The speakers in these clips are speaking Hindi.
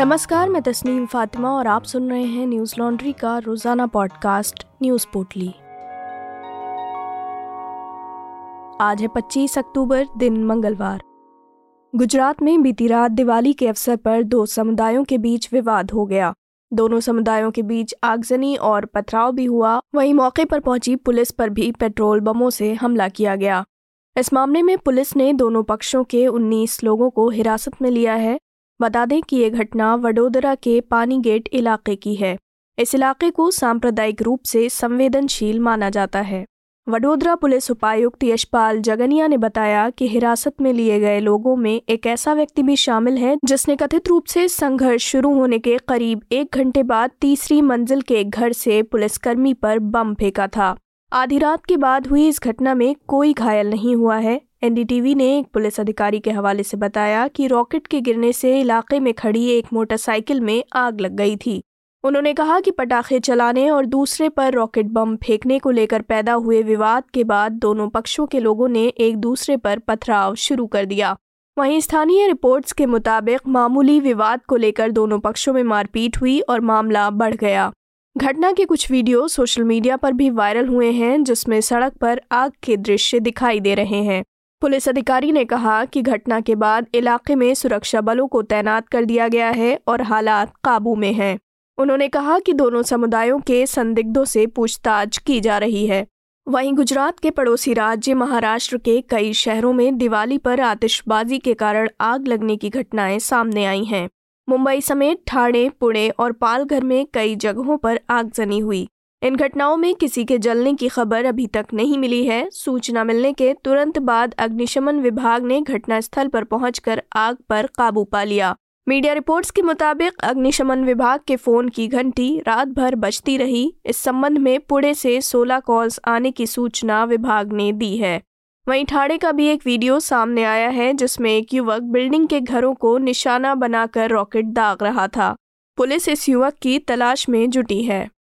नमस्कार, मैं तस्नीम फातिमा और आप सुन रहे हैं न्यूज़ लॉन्ड्री का रोज़ाना पॉडकास्ट, न्यूज़ पोटली। आज है 25 अक्टूबर, दिन मंगलवार। गुजरात में बीती रात दिवाली के अवसर पर दो समुदायों के बीच विवाद हो गया। दोनों समुदायों के बीच आगजनी और पथराव भी हुआ। वहीं मौके पर पहुँची पुलिस पर भी पेट्रोल बमों से हमला किया गया। इस मामले में पुलिस ने दोनों पक्षों के 19 लोगों को हिरासत में लिया है। बता दें कि ये घटना वडोदरा के पानी गेट इलाके की है। इस इलाके को सांप्रदायिक रूप से संवेदनशील माना जाता है। वडोदरा पुलिस उपायुक्त यशपाल जगनिया ने बताया कि हिरासत में लिए गए लोगों में एक ऐसा व्यक्ति भी शामिल है जिसने कथित रूप से संघर्ष शुरू होने के करीब एक घंटे बाद तीसरी मंजिल के घर से पुलिसकर्मी पर बम फेंका था। आधी रात के बाद हुई इस घटना में कोई घायल नहीं हुआ है एनडीटीवी ने एक पुलिस अधिकारी के हवाले से बताया कि रॉकेट के गिरने से इलाके में खड़ी एक मोटरसाइकिल में आग लग गई थी। उन्होंने कहा कि पटाखे चलाने और दूसरे पर रॉकेट बम फेंकने को लेकर पैदा हुए विवाद के बाद दोनों पक्षों के लोगों ने एक दूसरे पर पथराव शुरू कर दिया। वहीं स्थानीय रिपोर्ट्स के मुताबिक मामूली विवाद को लेकर दोनों पक्षों में मारपीट हुई और मामला बढ़ गया। घटना के कुछ वीडियो सोशल मीडिया पर भी वायरल हुए हैं, जिसमें सड़क पर आग के दृश्य दिखाई दे रहे हैं। पुलिस अधिकारी ने कहा कि घटना के बाद इलाके में सुरक्षा बलों को तैनात कर दिया गया है और हालात काबू में हैं। उन्होंने कहा कि दोनों समुदायों के संदिग्धों से पूछताछ की जा रही है। वहीं गुजरात के पड़ोसी राज्य महाराष्ट्र के कई शहरों में दिवाली पर आतिशबाजी के कारण आग लगने की घटनाएँ सामने आई हैं। मुंबई समेत ठाणे, पुणे और पालघर में कई जगहों पर आगजनी हुई। इन घटनाओं में किसी के जलने की खबर अभी तक नहीं मिली है। सूचना मिलने के तुरंत बाद अग्निशमन विभाग ने घटनास्थल पर पहुंचकर आग पर काबू पा लिया। मीडिया रिपोर्ट्स के मुताबिक अग्निशमन विभाग के फ़ोन की घंटी रात भर बजती रही। इस संबंध में पुणे से 16 कॉल्स आने की सूचना विभाग ने दी है। वहीं ठाणे का भी एक वीडियो सामने आया है, जिसमें एक युवक बिल्डिंग के घरों को निशाना बनाकर रॉकेट दाग रहा था। पुलिस इस युवक की तलाश में जुटी है।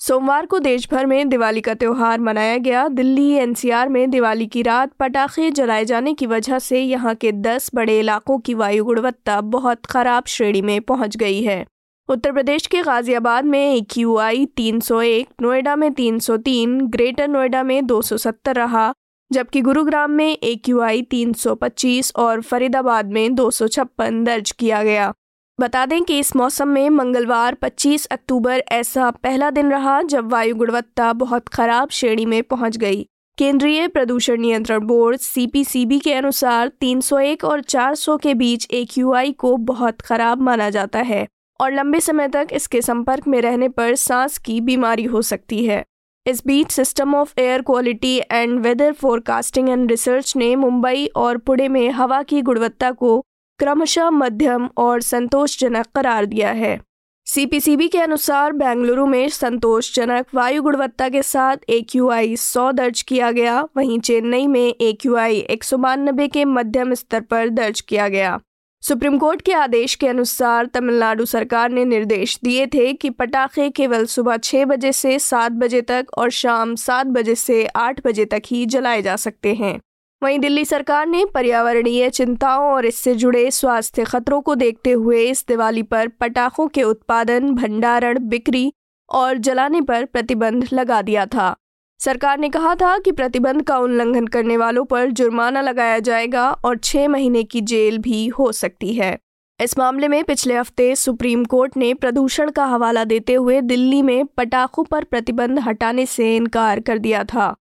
सोमवार को देश भर में दिवाली का त्यौहार मनाया गया। दिल्ली एनसीआर में दिवाली की रात पटाखे जलाए जाने की वजह से यहाँ के 10 बड़े इलाकों की वायु गुणवत्ता बहुत खराब श्रेणी में पहुँच गई है। उत्तर प्रदेश के गाजियाबाद में ए क्यू आई तीन सौ एक नोएडा में 303, ग्रेटर नोएडा में 270 रहा जबकि गुरुग्राम में ए क्यू आई तीन सौ पच्चीस और फरीदाबाद में दो सौ छप्पन दर्ज किया गया। बता दें कि इस मौसम में मंगलवार 25 अक्टूबर ऐसा पहला दिन रहा जब वायु गुणवत्ता बहुत खराब श्रेणी में पहुँच गई। केंद्रीय प्रदूषण नियंत्रण बोर्ड सीपीसीबी के अनुसार 301 और 400 के बीच एक यूआई को बहुत खराब माना जाता है और लंबे समय तक इसके संपर्क में रहने पर सांस की बीमारी हो सकती है। इस बीच system of air quality and weather forecasting and research ने मुंबई और पुणे में हवा की गुणवत्ता को क्रमशः मध्यम और संतोषजनक करार दिया है। सीपीसीबी के अनुसार बेंगलुरु में संतोषजनक वायु गुणवत्ता के साथ ए क्यू आई सौ दर्ज किया गया, वहीं चेन्नई में ए क्यू आई एक सौ बानबे के मध्यम स्तर पर दर्ज किया गया। सुप्रीम कोर्ट के आदेश के अनुसार तमिलनाडु सरकार ने निर्देश दिए थे कि पटाखे केवल सुबह छः बजे से सात बजे तक और शाम सात बजे से आठ बजे तक ही जलाए जा सकते हैं। वहीं दिल्ली सरकार ने पर्यावरणीय चिंताओं और इससे जुड़े स्वास्थ्य खतरों को देखते हुए इस दिवाली पर पटाखों के उत्पादन, भंडारण, बिक्री और जलाने पर प्रतिबंध लगा दिया था। सरकार ने कहा था कि प्रतिबंध का उल्लंघन करने वालों पर जुर्माना लगाया जाएगा और छह महीने की जेल भी हो सकती है। इस मामले में पिछले हफ़्ते सुप्रीम कोर्ट ने प्रदूषण का हवाला देते हुए दिल्ली में पटाखों पर प्रतिबंध हटाने से इनकार कर दिया था।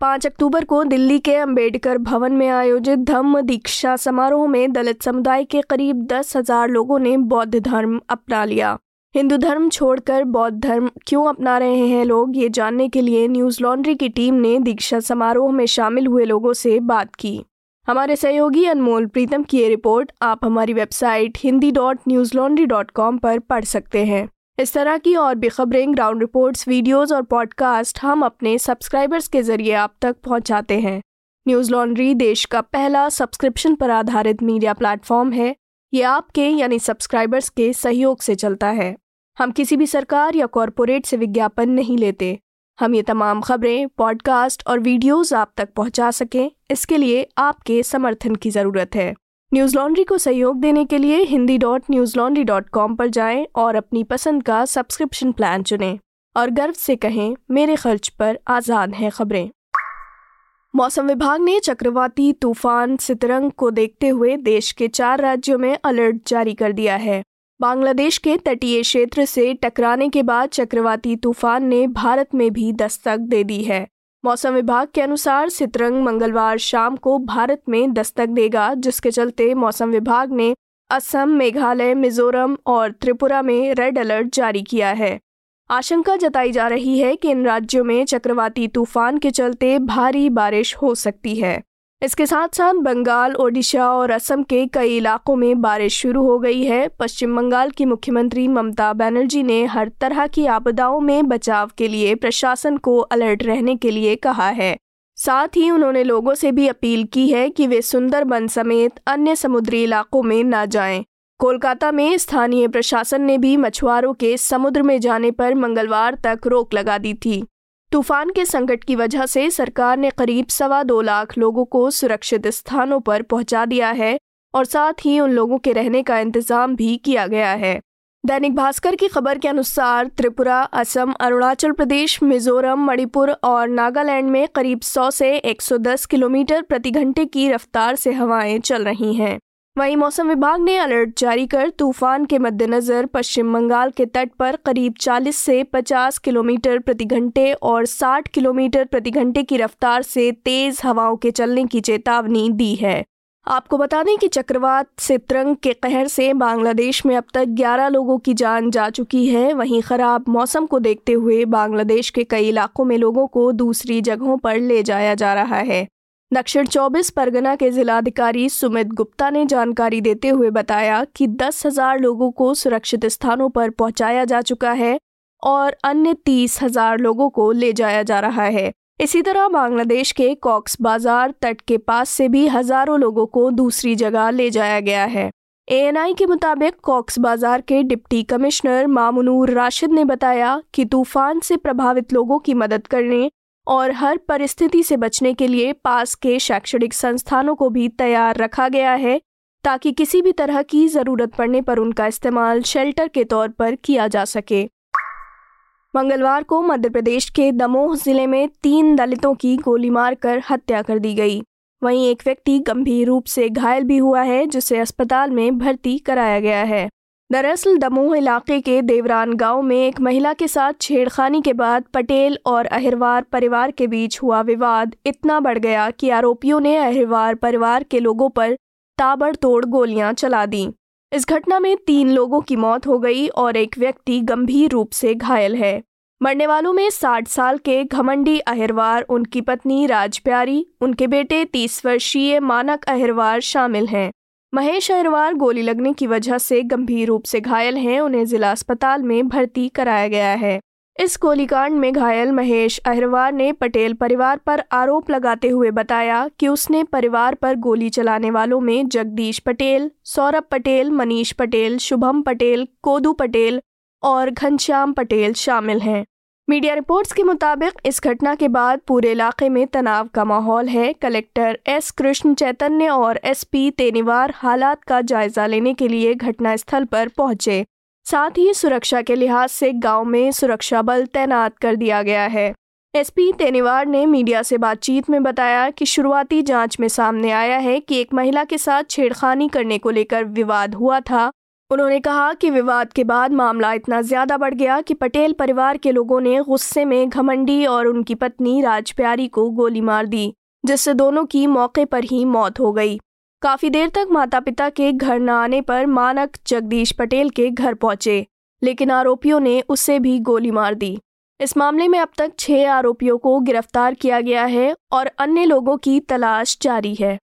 पाँच अक्टूबर को दिल्ली के अंबेडकर भवन में आयोजित धम्म दीक्षा समारोह में दलित समुदाय के करीब दस हज़ार लोगों ने बौद्ध धर्म अपना लिया। हिंदू धर्म छोड़कर बौद्ध धर्म क्यों अपना रहे हैं लोग, ये जानने के लिए न्यूज़ लॉन्ड्री की टीम ने दीक्षा समारोह में शामिल हुए लोगों से बात की। हमारे सहयोगी अनमोल, प्रीतम की ये रिपोर्ट आप हमारी website Hindi dot Newslaundry dot com पर पढ़ सकते हैं। इस तरह की और भी खबरें ग्राउंड रिपोर्ट्स वीडियोस और पॉडकास्ट हम अपने सब्सक्राइबर्स के ज़रिए आप तक पहुंचाते हैं। न्यूज़ लॉन्ड्री देश का पहला सब्सक्रिप्शन पर आधारित मीडिया प्लेटफॉर्म है। ये आपके, यानी सब्सक्राइबर्स के सहयोग से चलता है। हम किसी भी सरकार या कॉरपोरेट से विज्ञापन नहीं लेते। हम ये तमाम खबरें पॉडकास्ट और वीडियोस आप तक पहुँचा सकें। इसके लिए आपके समर्थन की ज़रूरत है। न्यूज़ लॉन्ड्री को सहयोग देने के लिए Hindi dot Newslaundry dot com पर जाएँ और अपनी पसंद का सब्सक्रिप्शन प्लान चुनें और गर्व से कहें, मेरे खर्च पर आज़ाद हैं खबरें। मौसम विभाग ने चक्रवाती तूफ़ान सितरंग को देखते हुए देश के चार राज्यों में अलर्ट जारी कर दिया है। बांग्लादेश के तटीय क्षेत्र से टकराने के बाद चक्रवाती तूफ़ान ने भारत में भी दस्तक दे दी है। मौसम विभाग के अनुसार सितरंग मंगलवार शाम को भारत में दस्तक देगा, जिसके चलते मौसम विभाग ने असम, मेघालय, मिजोरम और त्रिपुरा में रेड अलर्ट जारी किया है। आशंका जताई जा रही है कि इन राज्यों में चक्रवाती तूफ़ान के चलते भारी बारिश हो सकती है। इसके साथ साथ बंगाल, ओडिशा और असम के कई इलाकों में बारिश शुरू हो गई है। पश्चिम बंगाल की मुख्यमंत्री ममता बनर्जी ने हर तरह की आपदाओं में बचाव के लिए प्रशासन को अलर्ट रहने के लिए कहा है। साथ ही उन्होंने लोगों से भी अपील की है कि वे सुंदरबन समेत अन्य समुद्री इलाकों में न जाएँ। कोलकाता में स्थानीय प्रशासन ने भी मछुआरों के समुद्र में जाने पर मंगलवार तक रोक लगा दी थी। तूफ़ान के संकट की वजह से सरकार ने करीब सवा दो लाख लोगों को सुरक्षित स्थानों पर पहुँचा दिया है और साथ ही उन लोगों के रहने का इंतज़ाम भी किया गया है। दैनिक भास्कर की खबर के अनुसार त्रिपुरा, असम, अरुणाचल प्रदेश, मिजोरम, मणिपुर और नागालैंड में करीब 100 से 110 किलोमीटर प्रति घंटे की रफ्तार से हवाएँ चल रही हैं। वहीं मौसम विभाग ने अलर्ट जारी कर तूफ़ान के मद्देनजर पश्चिम बंगाल के तट पर करीब 40 से 50 किलोमीटर प्रति घंटे और 60 किलोमीटर प्रति घंटे की रफ्तार से तेज हवाओं के चलने की चेतावनी दी है। आपको बता दें कि चक्रवात सित्रंग के कहर से बांग्लादेश में अब तक 11 लोगों की जान जा चुकी है। वहीं खराब मौसम को देखते हुए बांग्लादेश के कई इलाकों में लोगों को दूसरी जगहों पर ले जाया जा रहा है। दक्षिण 24 परगना के जिलाधिकारी सुमित गुप्ता ने जानकारी देते हुए बताया कि दस हज़ार लोगों को सुरक्षित स्थानों पर पहुँचाया जा चुका है और अन्य तीस हज़ार लोगों को ले जाया जा रहा है। इसी तरह बांग्लादेश के कॉक्स बाज़ार तट के पास से भी हज़ारों लोगों को दूसरी जगह ले जाया गया है। एएनआई के मुताबिक कॉक्स बाज़ार के डिप्टी कमिश्नर मामुनूर राशिद ने बताया कि तूफ़ान से प्रभावित लोगों की मदद करने और हर परिस्थिति से बचने के लिए पास के शैक्षणिक संस्थानों को भी तैयार रखा गया है, ताकि किसी भी तरह की ज़रूरत पड़ने पर उनका इस्तेमाल शेल्टर के तौर पर किया जा सके। मंगलवार को मध्य प्रदेश के दमोह ज़िले में तीन दलितों की गोली मारकर हत्या कर दी गई। वहीं एक व्यक्ति गंभीर रूप से घायल भी हुआ है, जिसे अस्पताल में भर्ती कराया गया है। दरअसल दमोह इलाके के देवरान गाँव में एक महिला के साथ छेड़खानी के बाद पटेल और अहिरवार परिवार के बीच हुआ विवाद। इतना बढ़ गया कि आरोपियों ने अहिरवार परिवार के लोगों पर ताबड़तोड़ गोलियाँ चला दी। इस घटना में तीन लोगों की मौत हो गई और एक व्यक्ति गंभीर रूप से घायल है। मरने वालों में साठ साल के घमंडी अहिरवार, उनकी पत्नी राजप्यारी, उनके बेटे तीस वर्षीय मानक अहिरवार शामिल हैं। महेश अहिरवार गोली लगने की वजह से गंभीर रूप से घायल हैं। उन्हें जिला अस्पताल में भर्ती कराया गया है। इस गोलीकांड में घायल महेश अहिरवार ने पटेल परिवार पर आरोप लगाते हुए बताया कि उसने परिवार पर गोली चलाने वालों में जगदीश पटेल, सौरभ पटेल, मनीष पटेल, शुभम पटेल, कोदू पटेल और घनश्याम पटेल शामिल हैं। मीडिया रिपोर्ट्स के मुताबिक, इस घटना के बाद पूरे इलाके में तनाव का माहौल है। कलेक्टर एस कृष्ण चैतन्य और एसपी तेनीवार हालात का जायजा लेने के लिए घटनास्थल पर पहुँचे। साथ ही सुरक्षा के लिहाज से गाँव में सुरक्षा बल तैनात कर दिया गया है। एसपी तेनीवार ने मीडिया से बातचीत में बताया कि शुरुआती जाँच में सामने आया है कि एक महिला के साथ छेड़खानी करने को लेकर विवाद हुआ था। उन्होंने कहा कि विवाद के बाद मामला इतना ज़्यादा बढ़ गया कि पटेल परिवार के लोगों ने गुस्से में घमंडी और उनकी पत्नी राजप्यारी को गोली मार दी, जिससे दोनों की मौके पर ही मौत हो गई। काफ़ी देर तक माता पिता के घर न आने पर मानक जगदीश पटेल के घर पहुँचे, लेकिन आरोपियों ने उसे भी गोली मार दी। इस मामले में अब तक छह आरोपियों को गिरफ़्तार किया गया है और अन्य लोगों की तलाश जारी है।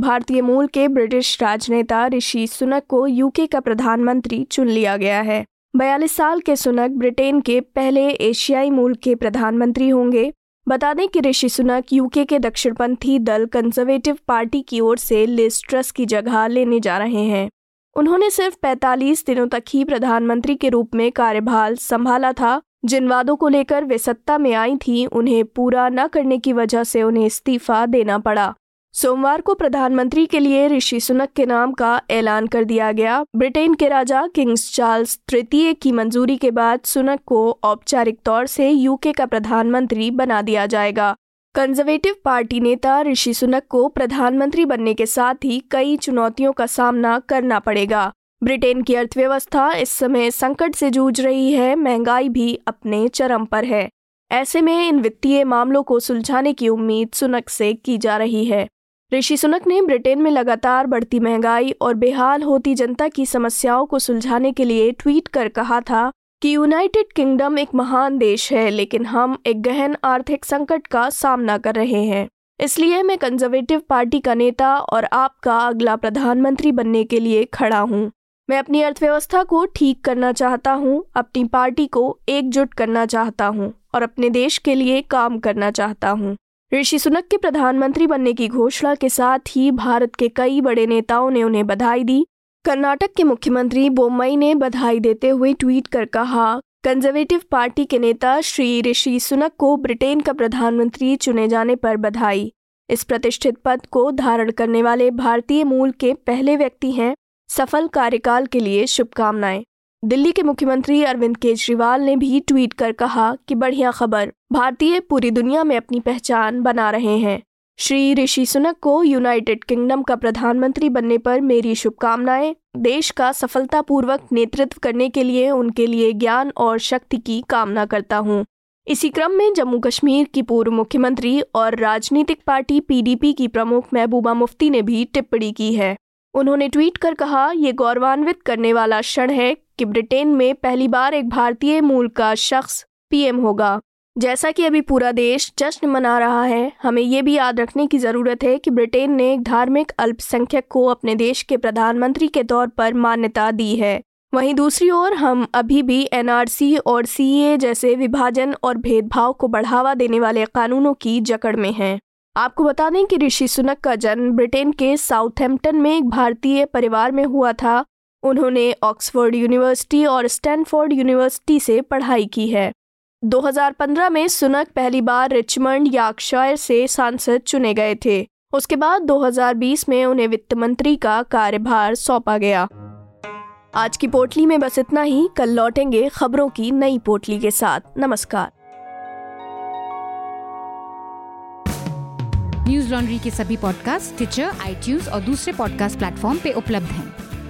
भारतीय मूल के ब्रिटिश राजनेता ऋषि सुनक को यूके का प्रधानमंत्री चुन लिया गया है। बयालीस साल के सुनक ब्रिटेन के पहले एशियाई मूल के प्रधानमंत्री होंगे। बता दें कि ऋषि सुनक यूके के दक्षिणपंथी दल कंजर्वेटिव पार्टी की ओर से लिस ट्रस की जगह लेने जा रहे हैं। उन्होंने सिर्फ़ 45 दिनों तक ही प्रधानमंत्री के रूप में कार्यभार संभाला था, जिन वादों को लेकर वे सत्ता में आई थी, उन्हें पूरा न करने की वजह से उन्हें इस्तीफा देना पड़ा। सोमवार को प्रधानमंत्री के लिए ऋषि सुनक के नाम का ऐलान कर दिया गया। ब्रिटेन के राजा किंग्स चार्ल्स तृतीय की मंजूरी के बाद सुनक को औपचारिक तौर से यूके का प्रधानमंत्री बना दिया जाएगा। कंजर्वेटिव पार्टी नेता ऋषि सुनक को प्रधानमंत्री बनने के साथ ही कई चुनौतियों का सामना करना पड़ेगा। ब्रिटेन की अर्थव्यवस्था इस समय संकट से जूझ रही है, महँगाई भी अपने चरम पर है। ऐसे में इन वित्तीय मामलों को सुलझाने की उम्मीद सुनक से की जा रही है। ऋषि सुनक ने ब्रिटेन में लगातार बढ़ती महँगाई और बेहाल होती जनता की समस्याओं को सुलझाने के लिए ट्वीट कर कहा था कि यूनाइटेड किंगडम एक महान देश है, लेकिन हम एक गहन आर्थिक संकट का सामना कर रहे हैं। इसलिए मैं कंजर्वेटिव पार्टी का नेता और आपका अगला प्रधानमंत्री बनने के लिए खड़ा हूँ। मैं अपनी अर्थव्यवस्था को ठीक करना चाहता हूँ, अपनी पार्टी को एकजुट करना चाहता हूँ और अपने देश के लिए काम करना चाहता हूँ। ऋषि सुनक के प्रधानमंत्री बनने की घोषणा के साथ ही भारत के कई बड़े नेताओं ने उन्हें बधाई दी। कर्नाटक के मुख्यमंत्री बोम्मई ने बधाई देते हुए ट्वीट कर कहा, कंजर्वेटिव पार्टी के नेता श्री ऋषि सुनक को ब्रिटेन का प्रधानमंत्री चुने जाने पर बधाई। इस प्रतिष्ठित पद को धारण करने वाले भारतीय मूल के पहले व्यक्ति हैं। सफल कार्यकाल के लिए शुभकामनाएँ। दिल्ली के मुख्यमंत्री अरविंद केजरीवाल ने भी ट्वीट कर कहा कि बढ़िया खबर, भारतीय पूरी दुनिया में अपनी पहचान बना रहे हैं श्री ऋषि सुनक को यूनाइटेड किंगडम का प्रधानमंत्री बनने पर मेरी शुभकामनाएँ, देश का सफलतापूर्वक नेतृत्व करने के लिए उनके लिए ज्ञान और शक्ति की कामना करता हूँ। इसी क्रम में जम्मू कश्मीर की पूर्व मुख्यमंत्री और राजनीतिक पार्टी पीडीपी की प्रमुख महबूबा मुफ्ती ने भी टिप्पणी की है उन्होंने ट्वीट कर कहा, ये गौरवान्वित करने वाला क्षण है कि ब्रिटेन में पहली बार एक भारतीय मूल का शख्स पीएम होगा। जैसा कि अभी पूरा देश जश्न मना रहा है, हमें ये भी याद रखने की ज़रूरत है कि ब्रिटेन ने एक धार्मिक अल्पसंख्यक को अपने देश के प्रधानमंत्री के तौर पर मान्यता दी है। वहीं दूसरी ओर, हम अभी भी एनआरसी और सीए जैसे विभाजन और भेदभाव को बढ़ावा देने वाले कानूनों की जकड़ में हैं। आपको बता दें कि ऋषि सुनक का जन्म ब्रिटेन के साउथहैम्पटन में एक भारतीय परिवार में हुआ था। उन्होंने ऑक्सफोर्ड यूनिवर्सिटी और स्टैनफोर्ड यूनिवर्सिटी से पढ़ाई की है। 2015 में सुनक पहली बार रिचमंड यार्कशायर से सांसद चुने गए थे। उसके बाद 2020 में उन्हें वित्त मंत्री का कार्यभार सौंपा गया। आज की पोटली में बस इतना ही। कल लौटेंगे खबरों की नई पोटली के साथ। नमस्कार। न्यूज़ लॉन्ड्री के सभी पॉडकास्ट ट्विटर आईटीज और दूसरे पॉडकास्ट प्लेटफॉर्म पे उपलब्ध हैं।